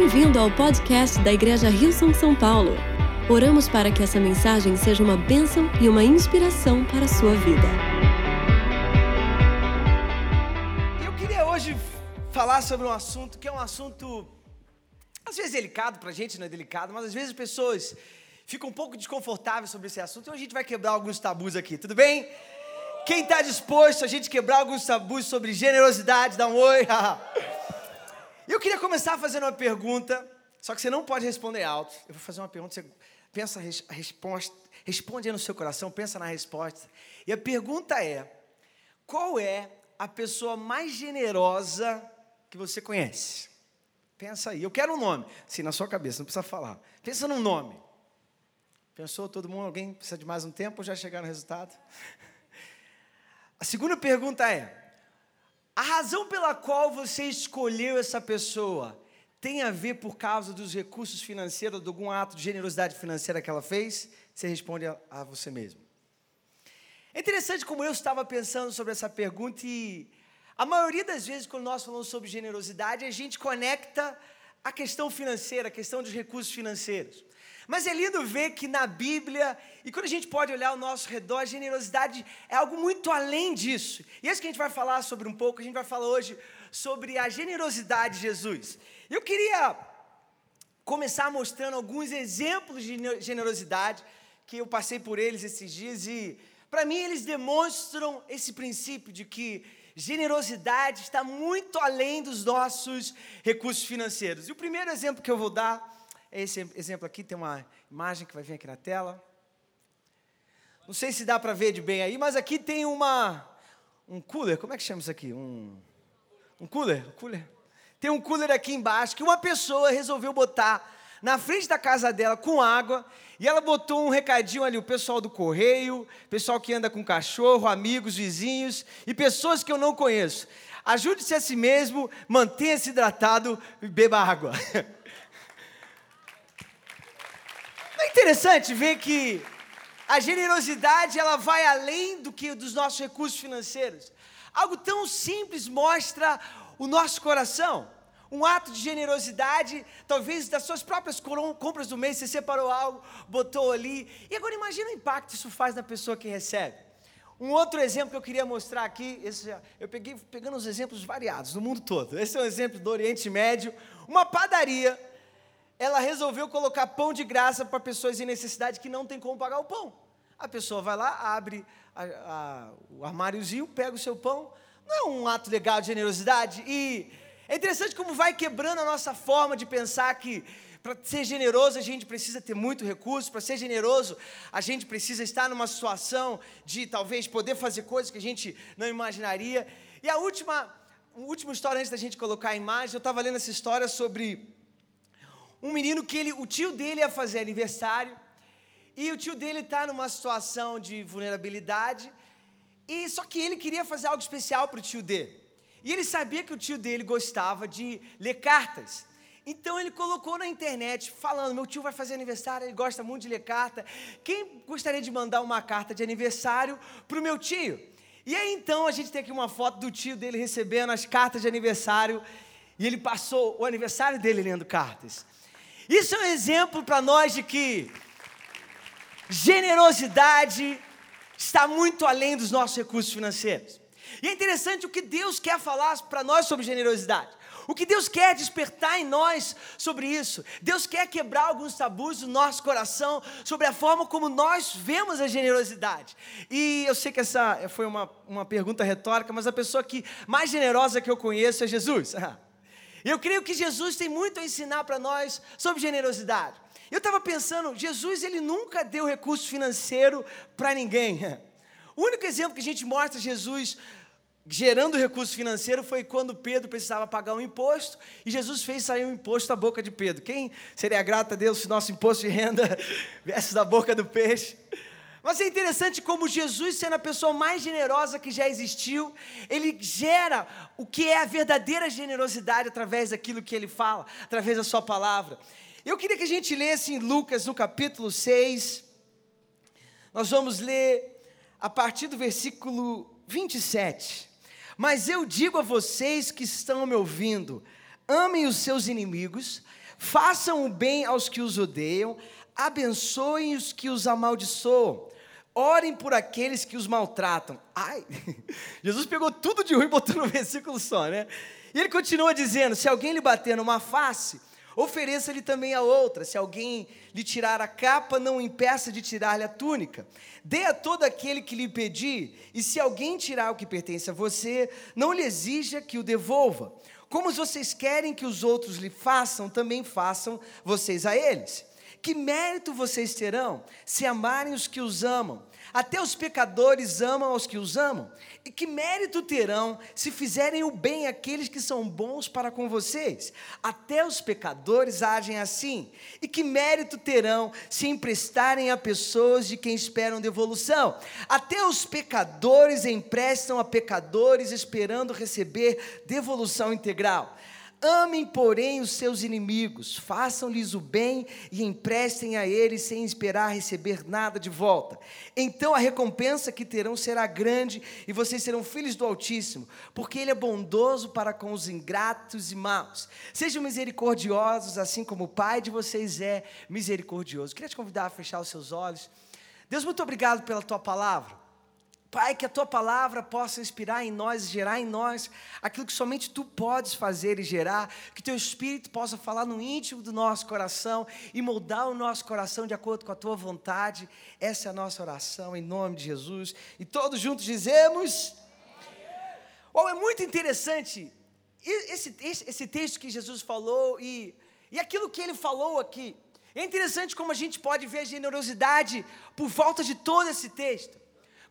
Bem-vindo ao podcast da Igreja Rio São São Paulo. Oramos para que essa mensagem seja uma bênção e uma inspiração para a sua vida. Eu queria hoje falar sobre um assunto que é um assunto às vezes delicado para a gente, não é delicado, mas às vezes as pessoas ficam um pouco desconfortáveis sobre esse assunto. Então a gente vai quebrar alguns tabus aqui, tudo bem? Quem está disposto a gente quebrar alguns tabus sobre generosidade, dá um oi. Eu queria começar fazendo uma pergunta, só que você não pode responder alto. Eu vou fazer uma pergunta, você pensa a resposta, responde aí no seu coração, pensa na resposta. E a pergunta é: qual é a pessoa mais generosa que você conhece? Pensa aí. Eu quero um nome. Sim, na sua cabeça, não precisa falar. Pensa num nome. Pensou todo mundo? Alguém precisa de mais um tempo ou já chegar no resultado? A segunda pergunta é: a razão pela qual você escolheu essa pessoa tem a ver por causa dos recursos financeiros, de algum ato de generosidade financeira que ela fez? Você responde a, a você mesmo. É interessante como eu estava pensando sobre essa pergunta e a maioria das vezes quando nós falamos sobre generosidade, a gente conecta a questão financeira, a questão dos recursos financeiros. Mas é lindo ver que na Bíblia, e quando a gente pode olhar ao nosso redor, a generosidade é algo muito além disso. E é isso que a gente vai falar sobre um pouco, a gente vai falar hoje sobre a generosidade de Jesus. Eu queria começar mostrando alguns exemplos de generosidade que eu passei por eles esses dias e para mim eles demonstram esse princípio de que generosidade está muito além dos nossos recursos financeiros. E o primeiro exemplo que eu vou dar esse exemplo aqui tem uma imagem que vai vir aqui na tela. Não sei se dá para ver de bem aí, mas aqui tem uma um cooler. Como é que chama isso aqui? Um um cooler, cooler. Tem um cooler aqui embaixo que uma pessoa resolveu botar na frente da casa dela com água e ela botou um recadinho ali, o pessoal do correio, pessoal que anda com cachorro, amigos, vizinhos e pessoas que eu não conheço. Ajude-se a si mesmo, mantenha-se hidratado e beba água. interessante ver que a generosidade ela vai além do que dos nossos recursos financeiros. Algo tão simples mostra o nosso coração. Um ato de generosidade, talvez das suas próprias compras do mês, você separou algo, botou ali. E agora imagina o impacto que isso faz na pessoa que recebe. Um outro exemplo que eu queria mostrar aqui, esse, eu peguei pegando os exemplos variados do mundo todo. Esse é um exemplo do Oriente Médio, uma padaria ela resolveu colocar pão de graça para pessoas em necessidade que não tem como pagar o pão. A pessoa vai lá, abre a, a, o armáriozinho, pega o seu pão. Não é um ato legal de generosidade? E é interessante como vai quebrando a nossa forma de pensar que para ser generoso a gente precisa ter muito recurso, para ser generoso a gente precisa estar numa situação de talvez poder fazer coisas que a gente não imaginaria. E a última, a última história antes da gente colocar a imagem, eu estava lendo essa história sobre um menino que ele, o tio dele ia fazer aniversário e o tio dele está numa situação de vulnerabilidade e só que ele queria fazer algo especial para o tio dele. E ele sabia que o tio dele gostava de ler cartas. Então ele colocou na internet falando: meu tio vai fazer aniversário, ele gosta muito de ler carta. Quem gostaria de mandar uma carta de aniversário para o meu tio? E aí então a gente tem aqui uma foto do tio dele recebendo as cartas de aniversário e ele passou o aniversário dele lendo cartas. Isso é um exemplo para nós de que generosidade está muito além dos nossos recursos financeiros. E é interessante o que Deus quer falar para nós sobre generosidade. O que Deus quer despertar em nós sobre isso. Deus quer quebrar alguns tabus do nosso coração sobre a forma como nós vemos a generosidade. E eu sei que essa foi uma, uma pergunta retórica, mas a pessoa que mais generosa que eu conheço é Jesus. Eu creio que Jesus tem muito a ensinar para nós sobre generosidade. Eu estava pensando, Jesus ele nunca deu recurso financeiro para ninguém. O único exemplo que a gente mostra Jesus gerando recurso financeiro foi quando Pedro precisava pagar um imposto e Jesus fez sair um imposto da boca de Pedro. Quem seria grato a Deus se nosso imposto de renda viesse da boca do peixe? Mas é interessante como Jesus, sendo a pessoa mais generosa que já existiu, ele gera o que é a verdadeira generosidade através daquilo que ele fala, através da sua palavra. Eu queria que a gente lesse em Lucas, no capítulo 6. Nós vamos ler a partir do versículo 27. Mas eu digo a vocês que estão me ouvindo: amem os seus inimigos, Façam o bem aos que os odeiam, abençoem os que os amaldiçoam. Orem por aqueles que os maltratam. Ai, Jesus pegou tudo de ruim e botou no versículo só, né? E ele continua dizendo: se alguém lhe bater numa face, ofereça-lhe também a outra. Se alguém lhe tirar a capa, não impeça de tirar-lhe a túnica. Dê a todo aquele que lhe pedir, e se alguém tirar o que pertence a você, não lhe exija que o devolva. Como vocês querem que os outros lhe façam, também façam vocês a eles. Que mérito vocês terão se amarem os que os amam? Até os pecadores amam aos que os amam. E que mérito terão se fizerem o bem àqueles que são bons para com vocês? Até os pecadores agem assim. E que mérito terão se emprestarem a pessoas de quem esperam devolução? Até os pecadores emprestam a pecadores esperando receber devolução integral. Amem, porém, os seus inimigos, façam-lhes o bem e emprestem a eles sem esperar receber nada de volta. Então a recompensa que terão será grande e vocês serão filhos do Altíssimo, porque Ele é bondoso para com os ingratos e maus. Sejam misericordiosos, assim como o Pai de vocês é misericordioso. Queria te convidar a fechar os seus olhos. Deus, muito obrigado pela tua palavra. Pai, que a tua palavra possa inspirar em nós, gerar em nós aquilo que somente tu podes fazer e gerar, que teu espírito possa falar no íntimo do nosso coração e moldar o nosso coração de acordo com a tua vontade. Essa é a nossa oração em nome de Jesus. E todos juntos dizemos: Oh, é muito interessante esse, esse, esse texto que Jesus falou e, e aquilo que ele falou aqui. É interessante como a gente pode ver a generosidade por volta de todo esse texto.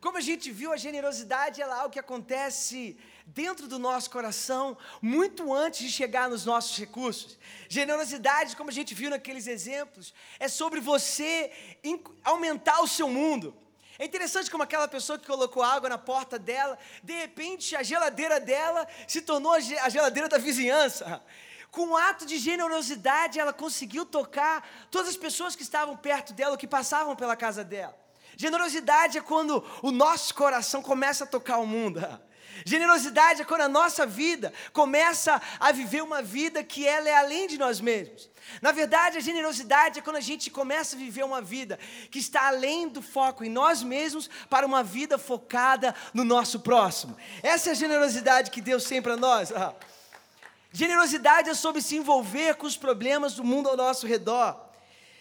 Como a gente viu, a generosidade é algo que acontece dentro do nosso coração muito antes de chegar nos nossos recursos. Generosidade, como a gente viu naqueles exemplos, é sobre você aumentar o seu mundo. É interessante como aquela pessoa que colocou água na porta dela, de repente a geladeira dela se tornou a geladeira da vizinhança. Com um ato de generosidade, ela conseguiu tocar todas as pessoas que estavam perto dela, que passavam pela casa dela. Generosidade é quando o nosso coração começa a tocar o mundo. Generosidade é quando a nossa vida começa a viver uma vida que ela é além de nós mesmos. Na verdade, a generosidade é quando a gente começa a viver uma vida que está além do foco em nós mesmos para uma vida focada no nosso próximo. Essa é a generosidade que Deus tem para nós. Generosidade é sobre se envolver com os problemas do mundo ao nosso redor.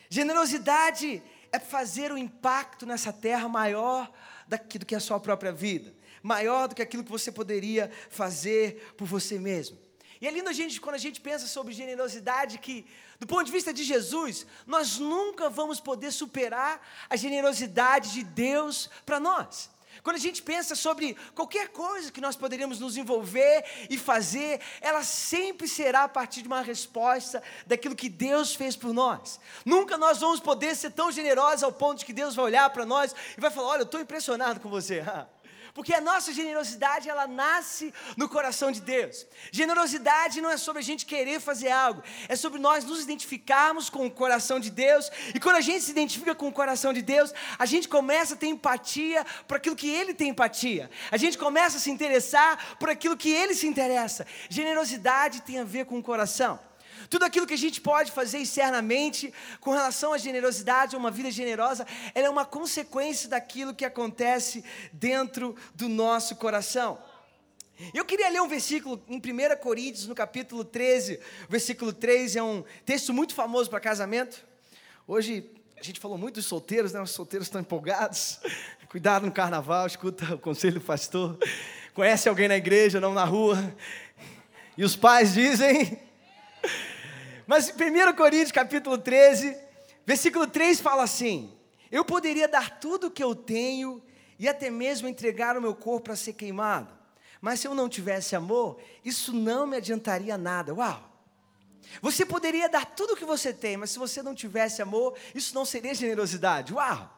Generosidade é fazer um impacto nessa terra maior do que a sua própria vida, maior do que aquilo que você poderia fazer por você mesmo. E é lindo a gente, quando a gente pensa sobre generosidade, que, do ponto de vista de Jesus, nós nunca vamos poder superar a generosidade de Deus para nós. Quando a gente pensa sobre qualquer coisa que nós poderíamos nos envolver e fazer, ela sempre será a partir de uma resposta daquilo que Deus fez por nós. Nunca nós vamos poder ser tão generosos ao ponto de que Deus vai olhar para nós e vai falar: Olha, eu estou impressionado com você. Porque a nossa generosidade, ela nasce no coração de Deus. Generosidade não é sobre a gente querer fazer algo, é sobre nós nos identificarmos com o coração de Deus. E quando a gente se identifica com o coração de Deus, a gente começa a ter empatia por aquilo que Ele tem empatia. A gente começa a se interessar por aquilo que Ele se interessa. Generosidade tem a ver com o coração. Tudo aquilo que a gente pode fazer externamente com relação à generosidade, a uma vida generosa, ela é uma consequência daquilo que acontece dentro do nosso coração. Eu queria ler um versículo em 1 Coríntios, no capítulo 13, versículo 3, é um texto muito famoso para casamento. Hoje a gente falou muito dos solteiros, né? Os solteiros estão empolgados. Cuidado no carnaval, escuta o conselho do pastor. Conhece alguém na igreja, não na rua. E os pais dizem: mas 1 Coríntios capítulo 13, versículo 3 fala assim: Eu poderia dar tudo o que eu tenho e até mesmo entregar o meu corpo para ser queimado. Mas se eu não tivesse amor, isso não me adiantaria nada. Uau! Você poderia dar tudo o que você tem, mas se você não tivesse amor, isso não seria generosidade. Uau!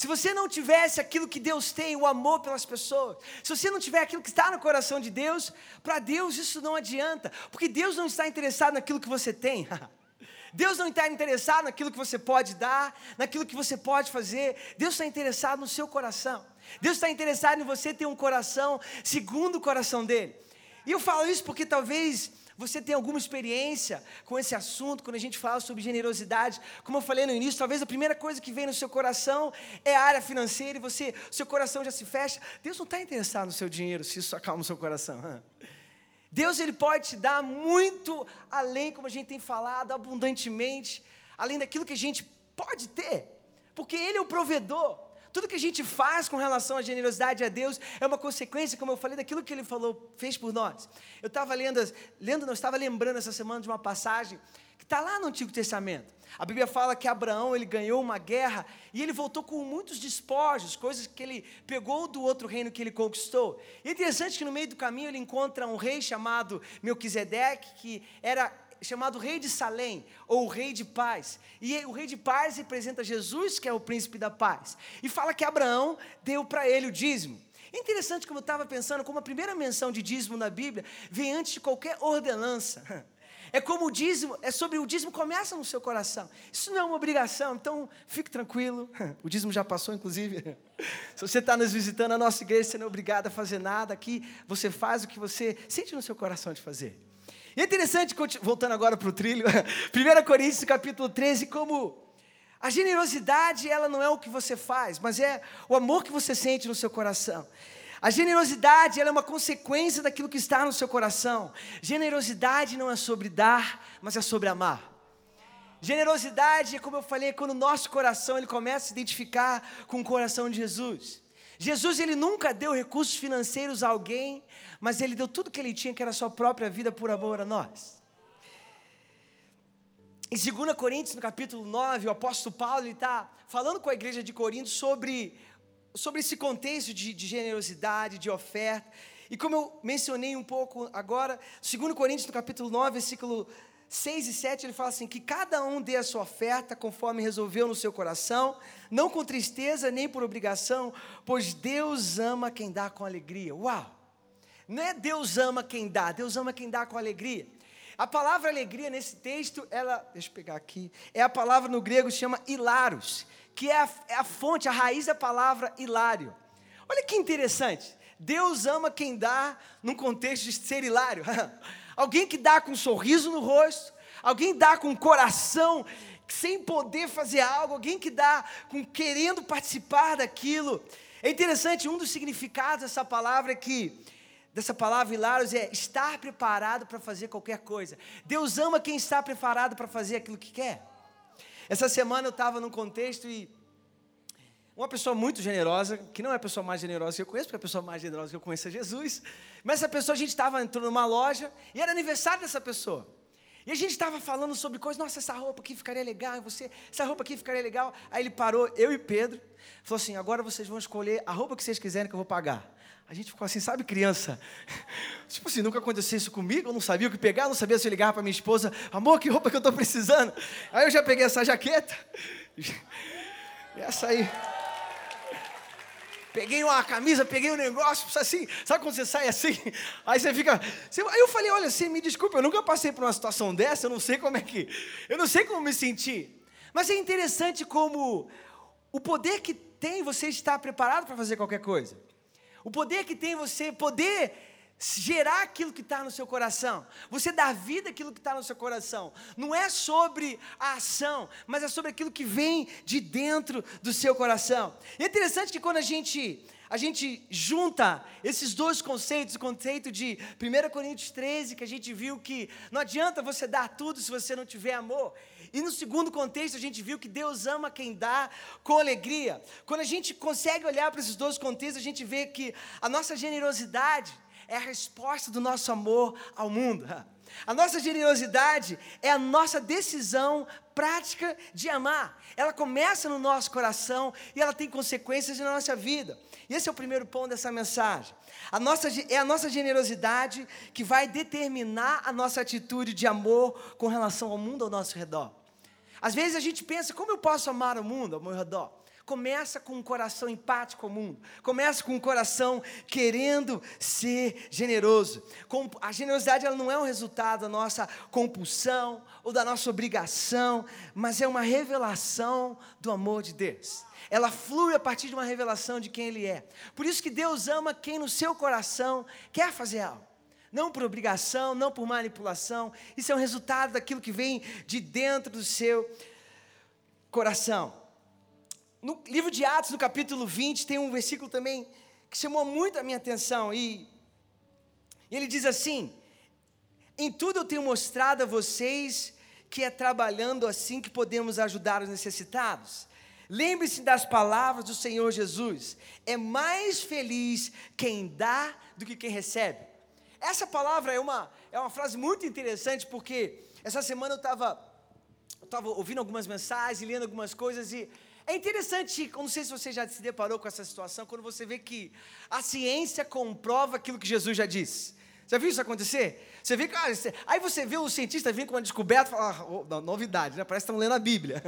Se você não tivesse aquilo que Deus tem, o amor pelas pessoas, se você não tiver aquilo que está no coração de Deus, para Deus isso não adianta, porque Deus não está interessado naquilo que você tem. Deus não está interessado naquilo que você pode dar, naquilo que você pode fazer. Deus está interessado no seu coração. Deus está interessado em você ter um coração segundo o coração dele. E eu falo isso porque talvez você tenha alguma experiência com esse assunto, quando a gente fala sobre generosidade. Como eu falei no início, talvez a primeira coisa que vem no seu coração é a área financeira e você, seu coração já se fecha. Deus não está interessado no seu dinheiro, se isso acalma o seu coração. Deus ele pode te dar muito além, como a gente tem falado, abundantemente, além daquilo que a gente pode ter, porque Ele é o provedor. Tudo que a gente faz com relação à generosidade a Deus é uma consequência, como eu falei, daquilo que Ele falou, fez por nós. Eu estava lendo, lendo, não estava lembrando essa semana de uma passagem que está lá no Antigo Testamento. A Bíblia fala que Abraão ele ganhou uma guerra e ele voltou com muitos despojos, coisas que ele pegou do outro reino que ele conquistou. E é interessante que no meio do caminho ele encontra um rei chamado Melquisedeque, que era chamado rei de Salém, ou rei de paz. E o rei de paz representa Jesus, que é o príncipe da paz. E fala que Abraão deu para ele o dízimo. É interessante como eu estava pensando, como a primeira menção de dízimo na Bíblia vem antes de qualquer ordenança. É como o dízimo, é sobre o dízimo começa no seu coração. Isso não é uma obrigação, então fique tranquilo. O dízimo já passou, inclusive. Se você está nos visitando, a nossa igreja, você não é obrigado a fazer nada aqui. Você faz o que você sente no seu coração de fazer. É interessante, voltando agora para o trilho, 1 Coríntios capítulo 13, como a generosidade, ela não é o que você faz, mas é o amor que você sente no seu coração. A generosidade, ela é uma consequência daquilo que está no seu coração. Generosidade não é sobre dar, mas é sobre amar. Generosidade, como eu falei, é quando o nosso coração ele começa a se identificar com o coração de Jesus. Jesus ele nunca deu recursos financeiros a alguém mas ele deu tudo que ele tinha, que era a sua própria vida por amor a nós. Em 2 Coríntios, no capítulo 9, o apóstolo Paulo está falando com a igreja de Corinto sobre, sobre esse contexto de, de generosidade, de oferta. E como eu mencionei um pouco agora, 2 Coríntios, no capítulo 9, versículo 6 e 7, ele fala assim: que cada um dê a sua oferta conforme resolveu no seu coração, não com tristeza nem por obrigação, pois Deus ama quem dá com alegria. Uau! Não é Deus ama quem dá, Deus ama quem dá com alegria. A palavra alegria nesse texto, ela, deixa eu pegar aqui, é a palavra no grego chama hilaros, que é a, é a fonte, a raiz da palavra hilário. Olha que interessante. Deus ama quem dá num contexto de ser hilário. alguém que dá com um sorriso no rosto, alguém dá com um coração sem poder fazer algo, alguém que dá com querendo participar daquilo. É interessante, um dos significados dessa palavra é que dessa palavra hilários é estar preparado para fazer qualquer coisa. Deus ama quem está preparado para fazer aquilo que quer. Essa semana eu estava num contexto e uma pessoa muito generosa, que não é a pessoa mais generosa que eu conheço, porque a pessoa mais generosa que eu conheço é Jesus, mas essa pessoa a gente estava entrando numa loja e era aniversário dessa pessoa. E a gente estava falando sobre coisas, nossa, essa roupa aqui ficaria legal, você, essa roupa aqui ficaria legal. Aí ele parou, eu e Pedro, falou assim: agora vocês vão escolher a roupa que vocês quiserem que eu vou pagar. A gente ficou assim, sabe, criança? Tipo assim, nunca aconteceu isso comigo, eu não sabia o que pegar, não sabia se eu ligava para minha esposa, amor, que roupa que eu estou precisando. Aí eu já peguei essa jaqueta, essa aí. Peguei uma camisa, peguei um negócio, assim, sabe quando você sai assim? Aí você fica. Você, aí eu falei, olha, você me desculpa, eu nunca passei por uma situação dessa, eu não sei como é que. Eu não sei como me sentir. Mas é interessante como o poder que tem você estar preparado para fazer qualquer coisa. O poder que tem você poder gerar aquilo que está no seu coração, você dar vida àquilo que está no seu coração. Não é sobre a ação, mas é sobre aquilo que vem de dentro do seu coração. E é interessante que quando a gente a gente junta esses dois conceitos, o conceito de 1 Coríntios 13, que a gente viu que não adianta você dar tudo se você não tiver amor, e no segundo contexto, a gente viu que Deus ama quem dá com alegria. Quando a gente consegue olhar para esses dois contextos, a gente vê que a nossa generosidade é a resposta do nosso amor ao mundo. A nossa generosidade é a nossa decisão prática de amar. Ela começa no nosso coração e ela tem consequências na nossa vida. E esse é o primeiro ponto dessa mensagem. A nossa, é a nossa generosidade que vai determinar a nossa atitude de amor com relação ao mundo ao nosso redor. Às vezes a gente pensa, como eu posso amar o mundo ao meu redor? Começa com um coração empático ao mundo. Começa com um coração querendo ser generoso. A generosidade ela não é um resultado da nossa compulsão ou da nossa obrigação, mas é uma revelação do amor de Deus. Ela flui a partir de uma revelação de quem Ele é. Por isso que Deus ama quem no seu coração quer fazer algo. não por obrigação, não por manipulação. Isso é um resultado daquilo que vem de dentro do seu coração. No livro de Atos, no capítulo 20, tem um versículo também que chamou muito a minha atenção e ele diz assim: Em tudo eu tenho mostrado a vocês que é trabalhando assim que podemos ajudar os necessitados. Lembre-se das palavras do Senhor Jesus: é mais feliz quem dá do que quem recebe. Essa palavra é uma, é uma frase muito interessante, porque essa semana eu estava eu tava ouvindo algumas mensagens, lendo algumas coisas, e é interessante, não sei se você já se deparou com essa situação, quando você vê que a ciência comprova aquilo que Jesus já disse. Já viu isso acontecer? Você vê que, ah, aí você vê o cientista vir com uma descoberta e fala, ah, novidade, né? parece que estão lendo a Bíblia.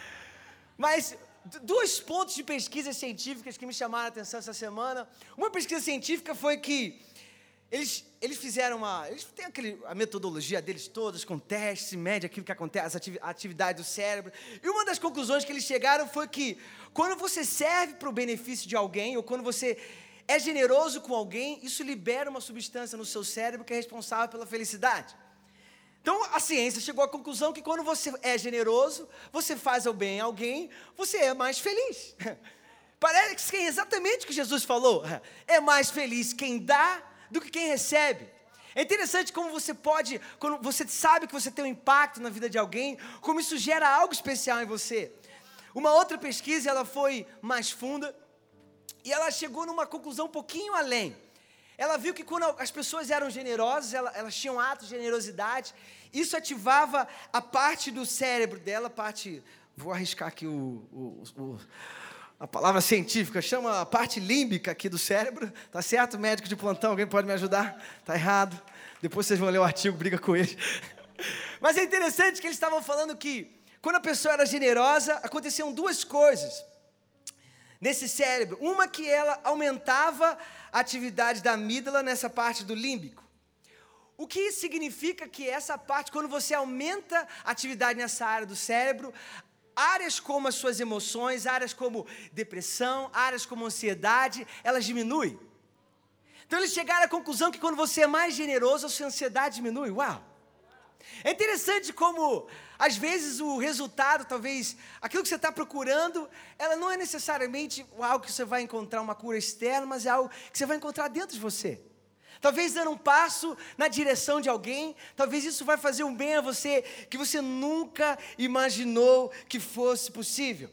Mas dois pontos de pesquisas científicas que me chamaram a atenção essa semana. Uma pesquisa científica foi que eles, eles fizeram uma. Eles têm aquele, a metodologia deles todas, com testes, mede aquilo que acontece, a atividade do cérebro. E uma das conclusões que eles chegaram foi que quando você serve para o benefício de alguém, ou quando você é generoso com alguém, isso libera uma substância no seu cérebro que é responsável pela felicidade. Então a ciência chegou à conclusão que quando você é generoso, você faz o bem a alguém, você é mais feliz. Parece que é exatamente o que Jesus falou. É mais feliz quem dá do que quem recebe. É interessante como você pode, quando você sabe que você tem um impacto na vida de alguém, como isso gera algo especial em você. Uma outra pesquisa, ela foi mais funda, e ela chegou numa conclusão um pouquinho além. Ela viu que quando as pessoas eram generosas, elas, tinham atos de generosidade, isso ativava a parte do cérebro dela, parte. Vou arriscar aqui o, o, o, a palavra científica, chama a parte límbica aqui do cérebro, tá certo? Médico de plantão, alguém pode me ajudar? Tá errado. Depois vocês vão ler o artigo, briga com ele. Mas é interessante que eles estavam falando que quando a pessoa era generosa, aconteciam duas coisas nesse cérebro. Uma que ela aumentava a atividade da amígdala nessa parte do límbico. O que significa que essa parte, quando você aumenta a atividade nessa área do cérebro, áreas como as suas emoções, áreas como depressão, áreas como ansiedade, elas diminuem. Então eles chegaram à conclusão que quando você é mais generoso, a sua ansiedade diminui. Uau! É interessante como, às vezes, o resultado, talvez, aquilo que você está procurando, ela não é necessariamente algo que você vai encontrar uma cura externa, mas é algo que você vai encontrar dentro de você. Talvez dando um passo na direção de alguém, talvez isso vai fazer um bem a você que você nunca imaginou que fosse possível.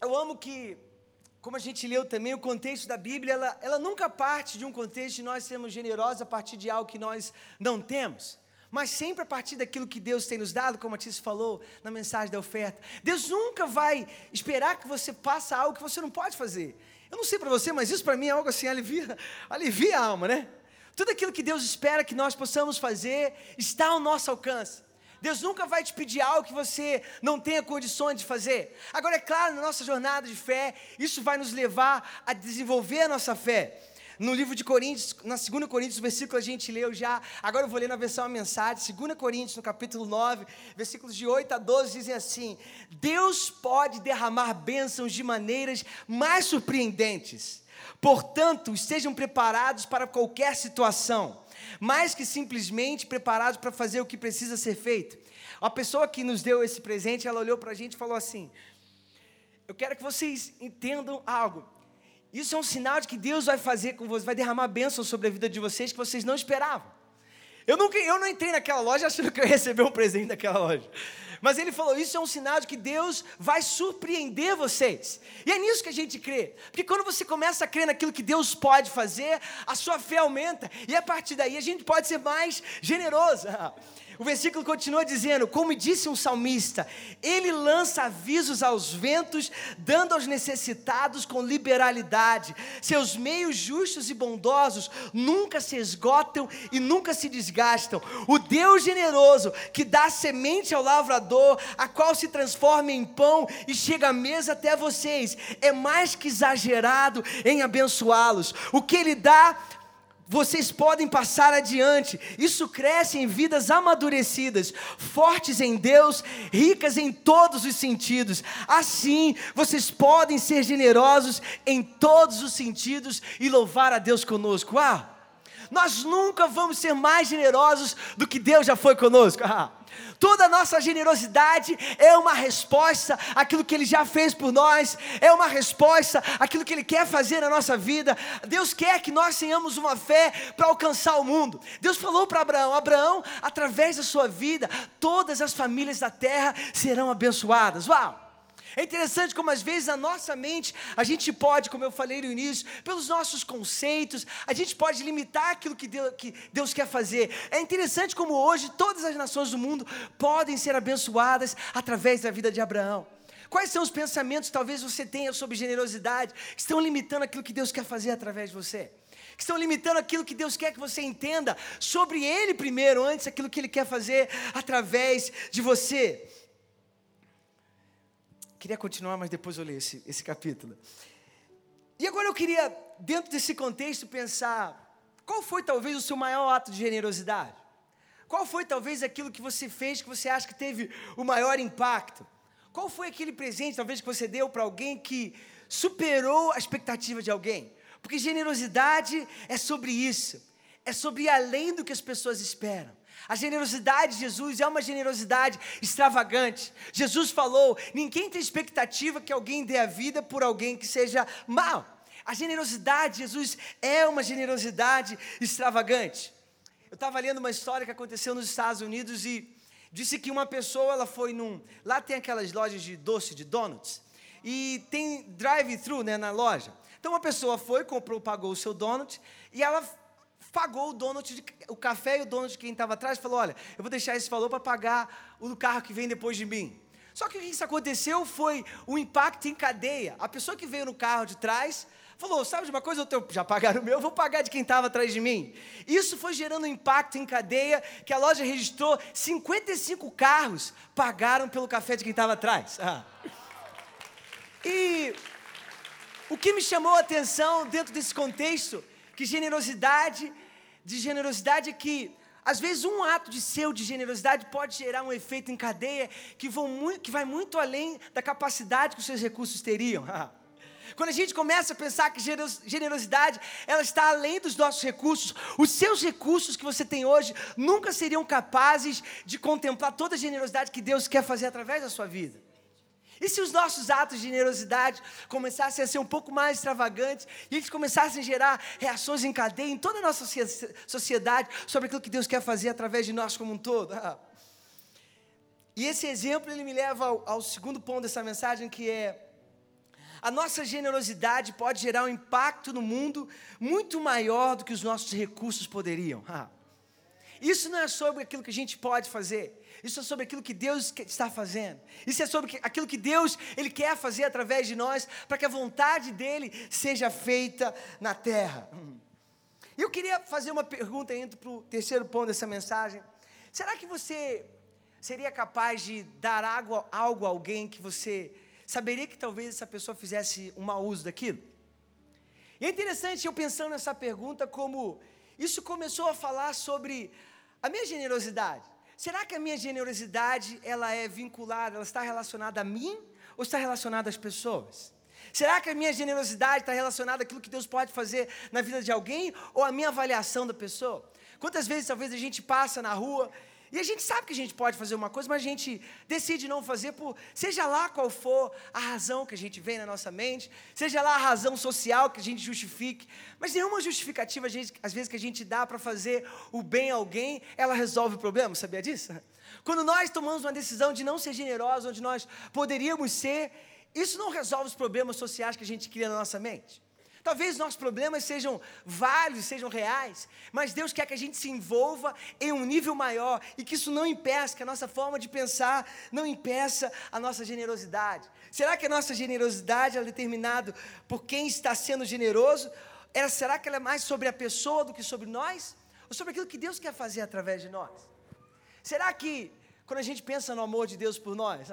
Eu amo que como a gente leu também, o contexto da Bíblia, ela, ela nunca parte de um contexto de nós sermos generosos a partir de algo que nós não temos, mas sempre a partir daquilo que Deus tem nos dado, como a Tícia falou na mensagem da oferta. Deus nunca vai esperar que você faça algo que você não pode fazer. Eu não sei para você, mas isso para mim é algo assim, alivia, alivia a alma, né? Tudo aquilo que Deus espera que nós possamos fazer está ao nosso alcance. Deus nunca vai te pedir algo que você não tenha condições de fazer. Agora, é claro, na nossa jornada de fé, isso vai nos levar a desenvolver a nossa fé. No livro de Coríntios, na 2 Coríntios, o versículo a gente leu já, agora eu vou ler na versão a mensagem, 2 Coríntios, no capítulo 9, versículos de 8 a 12, dizem assim: Deus pode derramar bênçãos de maneiras mais surpreendentes. Portanto, estejam preparados para qualquer situação mais que simplesmente preparados para fazer o que precisa ser feito. A pessoa que nos deu esse presente, ela olhou para a gente e falou assim: Eu quero que vocês entendam algo. Isso é um sinal de que Deus vai fazer com vocês, vai derramar bênçãos sobre a vida de vocês que vocês não esperavam. Eu, nunca, eu não entrei naquela loja achando que eu ia receber um presente daquela loja. Mas ele falou: Isso é um sinal de que Deus vai surpreender vocês. E é nisso que a gente crê. Porque quando você começa a crer naquilo que Deus pode fazer, a sua fé aumenta. E a partir daí a gente pode ser mais generoso. O versículo continua dizendo: Como disse um salmista, ele lança avisos aos ventos, dando aos necessitados com liberalidade. Seus meios justos e bondosos nunca se esgotam e nunca se desgastam. O Deus generoso que dá semente ao lavrador, a qual se transforma em pão e chega à mesa até vocês, é mais que exagerado em abençoá-los. O que ele dá vocês podem passar adiante. Isso cresce em vidas amadurecidas, fortes em Deus, ricas em todos os sentidos. Assim, vocês podem ser generosos em todos os sentidos e louvar a Deus conosco. Ah, nós nunca vamos ser mais generosos do que Deus já foi conosco. Toda a nossa generosidade é uma resposta àquilo que Ele já fez por nós, é uma resposta àquilo que Ele quer fazer na nossa vida. Deus quer que nós tenhamos uma fé para alcançar o mundo. Deus falou para Abraão: Abraão, através da sua vida, todas as famílias da terra serão abençoadas. Uau! É interessante como às vezes a nossa mente, a gente pode, como eu falei no início, pelos nossos conceitos, a gente pode limitar aquilo que Deus, que Deus quer fazer. É interessante como hoje todas as nações do mundo podem ser abençoadas através da vida de Abraão. Quais são os pensamentos que talvez você tenha sobre generosidade que estão limitando aquilo que Deus quer fazer através de você? Que estão limitando aquilo que Deus quer que você entenda sobre Ele primeiro, antes aquilo que Ele quer fazer através de você. Queria continuar, mas depois eu leio esse, esse capítulo. E agora eu queria, dentro desse contexto, pensar: qual foi talvez o seu maior ato de generosidade? Qual foi talvez aquilo que você fez que você acha que teve o maior impacto? Qual foi aquele presente talvez que você deu para alguém que superou a expectativa de alguém? Porque generosidade é sobre isso, é sobre além do que as pessoas esperam. A generosidade de Jesus é uma generosidade extravagante. Jesus falou: ninguém tem expectativa que alguém dê a vida por alguém que seja mal. A generosidade de Jesus é uma generosidade extravagante. Eu estava lendo uma história que aconteceu nos Estados Unidos e disse que uma pessoa ela foi num. Lá tem aquelas lojas de doce, de donuts, e tem drive-thru né, na loja. Então uma pessoa foi, comprou, pagou o seu donut e ela pagou o donut, de, o café e o dono de quem estava atrás, falou: Olha, eu vou deixar esse valor para pagar o do carro que vem depois de mim. Só que o que isso aconteceu foi o impacto em cadeia. A pessoa que veio no carro de trás falou: Sabe de uma coisa? Eu já pagaram o meu, eu vou pagar de quem estava atrás de mim. Isso foi gerando um impacto em cadeia que a loja registrou 55 carros pagaram pelo café de quem estava atrás. Ah. E o que me chamou a atenção dentro desse contexto que generosidade, de generosidade é que às vezes um ato de seu de generosidade pode gerar um efeito em cadeia que, muito, que vai muito além da capacidade que os seus recursos teriam. Quando a gente começa a pensar que generosidade ela está além dos nossos recursos, os seus recursos que você tem hoje nunca seriam capazes de contemplar toda a generosidade que Deus quer fazer através da sua vida. E se os nossos atos de generosidade começassem a ser um pouco mais extravagantes e eles começassem a gerar reações em cadeia em toda a nossa sociedade sobre aquilo que Deus quer fazer através de nós como um todo? E esse exemplo ele me leva ao, ao segundo ponto dessa mensagem que é a nossa generosidade pode gerar um impacto no mundo muito maior do que os nossos recursos poderiam. Isso não é sobre aquilo que a gente pode fazer. Isso é sobre aquilo que Deus está fazendo. Isso é sobre aquilo que Deus ele quer fazer através de nós, para que a vontade dele seja feita na terra. E eu queria fazer uma pergunta indo para o terceiro ponto dessa mensagem. Será que você seria capaz de dar algo, algo a alguém que você saberia que talvez essa pessoa fizesse um mau uso daquilo? E é interessante eu pensando nessa pergunta como isso começou a falar sobre a minha generosidade. Será que a minha generosidade ela é vinculada, ela está relacionada a mim ou está relacionada às pessoas? Será que a minha generosidade está relacionada àquilo que Deus pode fazer na vida de alguém ou à minha avaliação da pessoa? Quantas vezes talvez a gente passa na rua e a gente sabe que a gente pode fazer uma coisa, mas a gente decide não fazer por, seja lá qual for a razão que a gente vem na nossa mente, seja lá a razão social que a gente justifique, mas nenhuma justificativa, gente, às vezes, que a gente dá para fazer o bem a alguém, ela resolve o problema, sabia disso? Quando nós tomamos uma decisão de não ser generosos, onde nós poderíamos ser, isso não resolve os problemas sociais que a gente cria na nossa mente. Talvez nossos problemas sejam válidos, sejam reais, mas Deus quer que a gente se envolva em um nível maior e que isso não impeça, que a nossa forma de pensar não impeça a nossa generosidade. Será que a nossa generosidade é determinada por quem está sendo generoso? Será que ela é mais sobre a pessoa do que sobre nós? Ou sobre aquilo que Deus quer fazer através de nós? Será que, quando a gente pensa no amor de Deus por nós,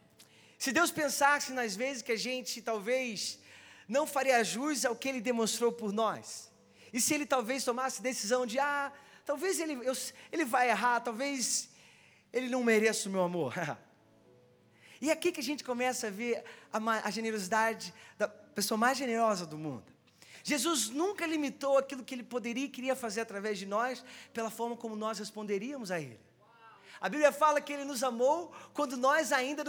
se Deus pensasse nas vezes que a gente talvez não faria jus ao que ele demonstrou por nós. E se ele talvez tomasse decisão de, ah, talvez ele, eu, ele vai errar, talvez ele não mereça o meu amor. e é aqui que a gente começa a ver a, a generosidade da pessoa mais generosa do mundo. Jesus nunca limitou aquilo que ele poderia e queria fazer através de nós, pela forma como nós responderíamos a ele. A Bíblia fala que ele nos amou quando nós ainda,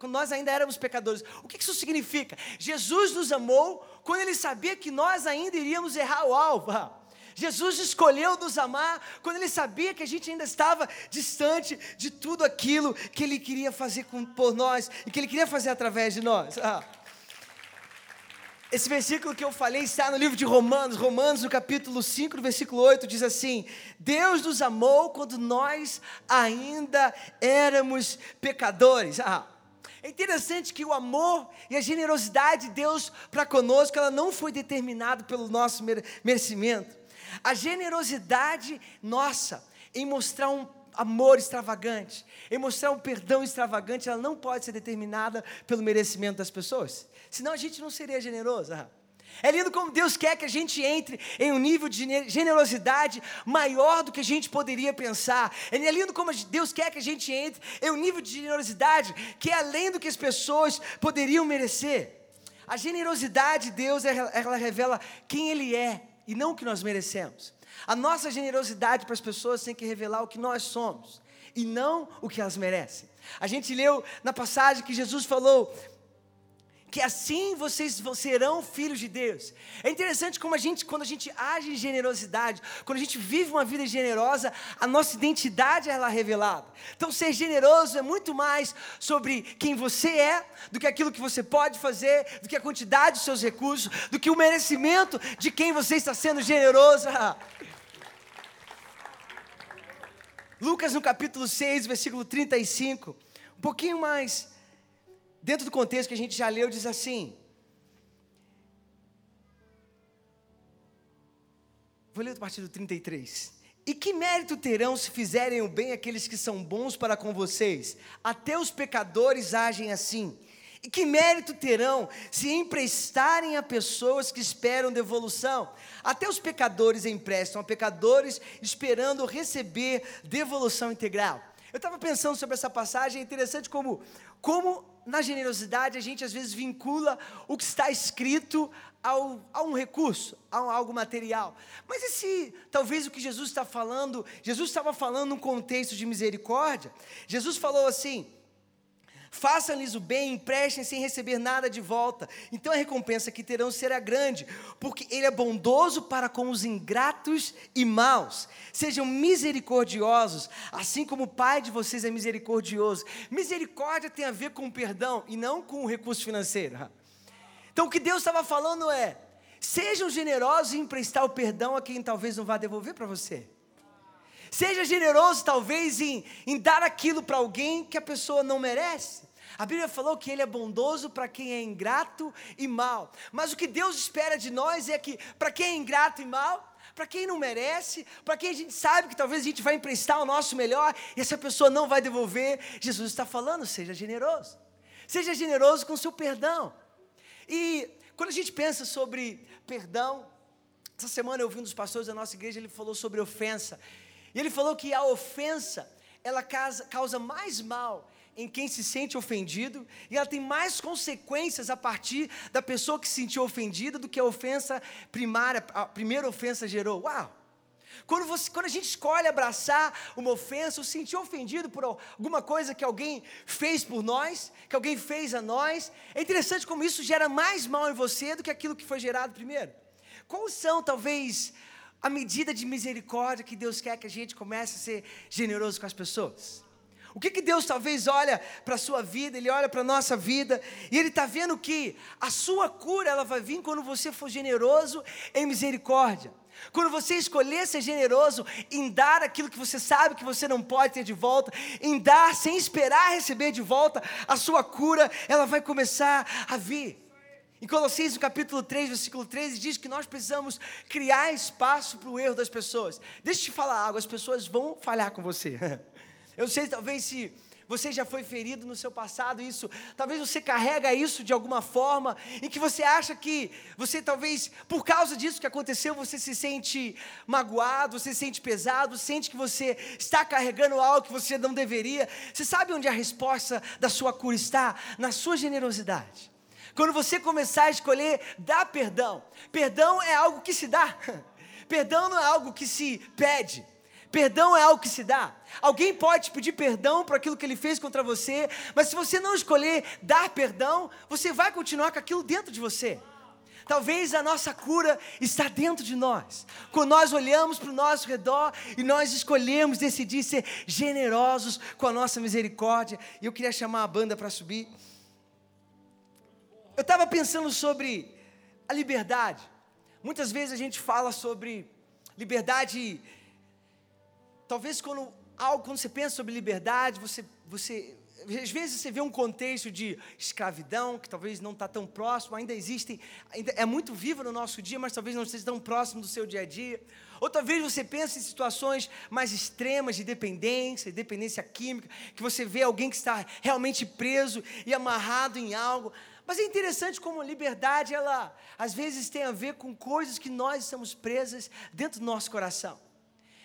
quando nós ainda éramos pecadores. O que isso significa? Jesus nos amou quando ele sabia que nós ainda iríamos errar o alvo. Jesus escolheu nos amar quando ele sabia que a gente ainda estava distante de tudo aquilo que ele queria fazer com, por nós e que ele queria fazer através de nós. Ah. Esse versículo que eu falei está no livro de Romanos, Romanos, no capítulo 5, no versículo 8, diz assim: Deus nos amou quando nós ainda éramos pecadores. Ah, é interessante que o amor e a generosidade de Deus para conosco, ela não foi determinada pelo nosso merecimento. A generosidade nossa em mostrar um amor extravagante, em mostrar um perdão extravagante, ela não pode ser determinada pelo merecimento das pessoas. Senão a gente não seria generoso. Ah. É lindo como Deus quer que a gente entre em um nível de generosidade maior do que a gente poderia pensar. É lindo como Deus quer que a gente entre em um nível de generosidade que é além do que as pessoas poderiam merecer. A generosidade de Deus, ela revela quem Ele é e não o que nós merecemos. A nossa generosidade para as pessoas tem que revelar o que nós somos e não o que elas merecem. A gente leu na passagem que Jesus falou que assim vocês serão filhos de Deus. É interessante como a gente, quando a gente age em generosidade, quando a gente vive uma vida generosa, a nossa identidade é revelada. Então, ser generoso é muito mais sobre quem você é, do que aquilo que você pode fazer, do que a quantidade dos seus recursos, do que o merecimento de quem você está sendo generoso. Lucas no capítulo 6, versículo 35, um pouquinho mais dentro do contexto que a gente já leu, diz assim. Vou ler a partir do 33. E que mérito terão se fizerem o bem aqueles que são bons para com vocês? Até os pecadores agem assim. E que mérito terão se emprestarem a pessoas que esperam devolução? Até os pecadores emprestam a pecadores esperando receber devolução integral. Eu estava pensando sobre essa passagem, é interessante como, como na generosidade a gente às vezes vincula o que está escrito ao, a um recurso, a algo material. Mas e se talvez o que Jesus está falando, Jesus estava falando num contexto de misericórdia? Jesus falou assim: Façam-lhes o bem, emprestem sem receber nada de volta. Então a recompensa que terão será grande, porque Ele é bondoso para com os ingratos e maus. Sejam misericordiosos, assim como o Pai de vocês é misericordioso. Misericórdia tem a ver com perdão e não com o recurso financeiro. Então o que Deus estava falando é: sejam generosos em emprestar o perdão a quem talvez não vá devolver para você. Seja generoso, talvez, em, em dar aquilo para alguém que a pessoa não merece. A Bíblia falou que Ele é bondoso para quem é ingrato e mal. Mas o que Deus espera de nós é que, para quem é ingrato e mal, para quem não merece, para quem a gente sabe que talvez a gente vai emprestar o nosso melhor e essa pessoa não vai devolver, Jesus está falando: seja generoso. Seja generoso com o seu perdão. E quando a gente pensa sobre perdão, essa semana eu ouvi um dos pastores da nossa igreja, ele falou sobre ofensa. E ele falou que a ofensa, ela causa, mais mal em quem se sente ofendido, e ela tem mais consequências a partir da pessoa que se sentiu ofendida do que a ofensa primária, a primeira ofensa gerou. Uau! Quando, você, quando a gente escolhe abraçar uma ofensa ou se sentir ofendido por alguma coisa que alguém fez por nós, que alguém fez a nós, é interessante como isso gera mais mal em você do que aquilo que foi gerado primeiro. Quais são, talvez, a medida de misericórdia que Deus quer que a gente comece a ser generoso com as pessoas. O que, que Deus talvez olha para a sua vida, Ele olha para a nossa vida, e Ele está vendo que a sua cura ela vai vir quando você for generoso em misericórdia. Quando você escolher ser generoso em dar aquilo que você sabe que você não pode ter de volta, em dar sem esperar receber de volta, a sua cura, ela vai começar a vir. Em Colossenses capítulo 3, versículo 13, diz que nós precisamos criar espaço para o erro das pessoas. Deixa eu te falar algo, as pessoas vão falhar com você. Eu sei talvez se você já foi ferido no seu passado, isso, talvez você carrega isso de alguma forma, em que você acha que você talvez, por causa disso que aconteceu, você se sente magoado, você se sente pesado, sente que você está carregando algo que você não deveria. Você sabe onde a resposta da sua cura está? Na sua generosidade. Quando você começar a escolher dar perdão, perdão é algo que se dá, perdão não é algo que se pede. Perdão é algo que se dá. Alguém pode te pedir perdão por aquilo que ele fez contra você, mas se você não escolher dar perdão, você vai continuar com aquilo dentro de você. Talvez a nossa cura está dentro de nós. Quando nós olhamos para o nosso redor e nós escolhemos decidir ser generosos com a nossa misericórdia. E eu queria chamar a banda para subir. Eu estava pensando sobre a liberdade. Muitas vezes a gente fala sobre liberdade talvez quando algo, quando você pensa sobre liberdade, você, você às vezes você vê um contexto de escravidão que talvez não está tão próximo, ainda existem, ainda é muito vivo no nosso dia, mas talvez não esteja tão próximo do seu dia a dia. Ou talvez você pense em situações mais extremas de dependência, dependência química, que você vê alguém que está realmente preso e amarrado em algo. Mas é interessante como a liberdade, ela às vezes tem a ver com coisas que nós estamos presas dentro do nosso coração.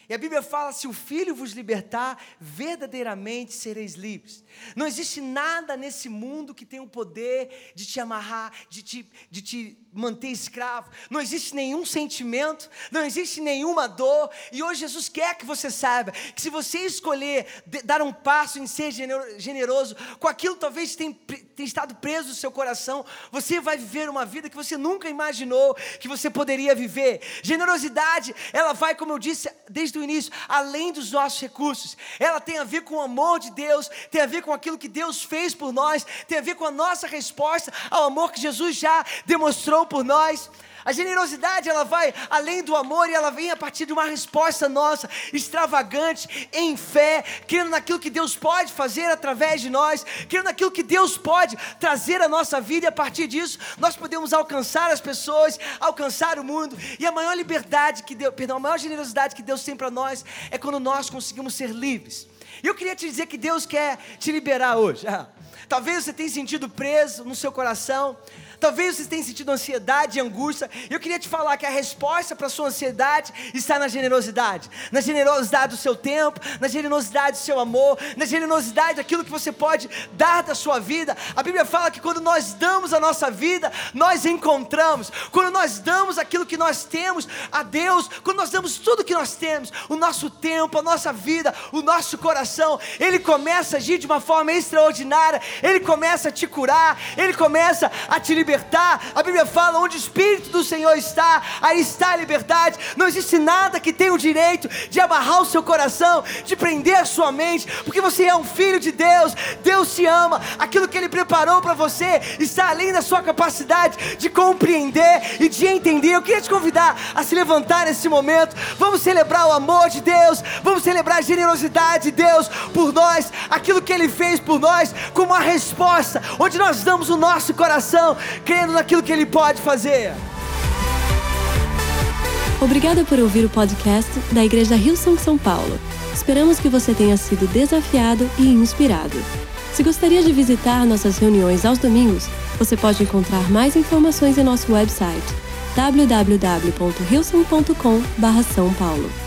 E a Bíblia fala: se o Filho vos libertar, verdadeiramente sereis livres. Não existe nada nesse mundo que tenha o poder de te amarrar, de te, de te manter escravo. Não existe nenhum sentimento, não existe nenhuma dor. E hoje Jesus quer que você saiba que se você escolher dar um passo em ser generoso, com aquilo talvez tenha, tenha estado preso no seu coração, você vai viver uma vida que você nunca imaginou que você poderia viver. Generosidade, ela vai, como eu disse desde o início, além dos nossos recursos. Ela tem a ver com o amor de Deus, tem a ver com aquilo que Deus fez por nós, tem a ver com a nossa resposta ao amor que Jesus já demonstrou por nós. A generosidade ela vai além do amor e ela vem a partir de uma resposta nossa, extravagante, em fé, crendo naquilo que Deus pode fazer através de nós, crendo naquilo que Deus pode trazer à nossa vida e a partir disso nós podemos alcançar as pessoas, alcançar o mundo. E a maior liberdade que Deus, perdão, a maior generosidade que Deus tem para nós é quando nós conseguimos ser livres. E eu queria te dizer que Deus quer te liberar hoje. Talvez você tenha sentido preso no seu coração, Talvez você tenha sentido ansiedade e angústia. Eu queria te falar que a resposta para a sua ansiedade está na generosidade. Na generosidade do seu tempo, na generosidade do seu amor, na generosidade daquilo que você pode dar da sua vida. A Bíblia fala que quando nós damos a nossa vida, nós encontramos. Quando nós damos aquilo que nós temos a Deus, quando nós damos tudo que nós temos, o nosso tempo, a nossa vida, o nosso coração, Ele começa a agir de uma forma extraordinária, Ele começa a te curar, Ele começa a te libertar libertar. A Bíblia fala: onde o Espírito do Senhor está, aí está a liberdade. Não existe nada que tenha o direito de amarrar o seu coração, de prender a sua mente, porque você é um filho de Deus. Deus te ama. Aquilo que Ele preparou para você está além da sua capacidade de compreender e de entender. Eu queria te convidar a se levantar nesse momento. Vamos celebrar o amor de Deus, vamos celebrar a generosidade de Deus por nós, aquilo que Ele fez por nós, como uma resposta, onde nós damos o nosso coração, crendo naquilo que Ele pode fazer. Obrigada por ouvir o podcast da Igreja Rio São São Paulo. Esperamos que você tenha sido desafiado e inspirado. Se gostaria de visitar nossas reuniões aos domingos, você pode encontrar mais informações em nosso website www.rilson.com/são paulo.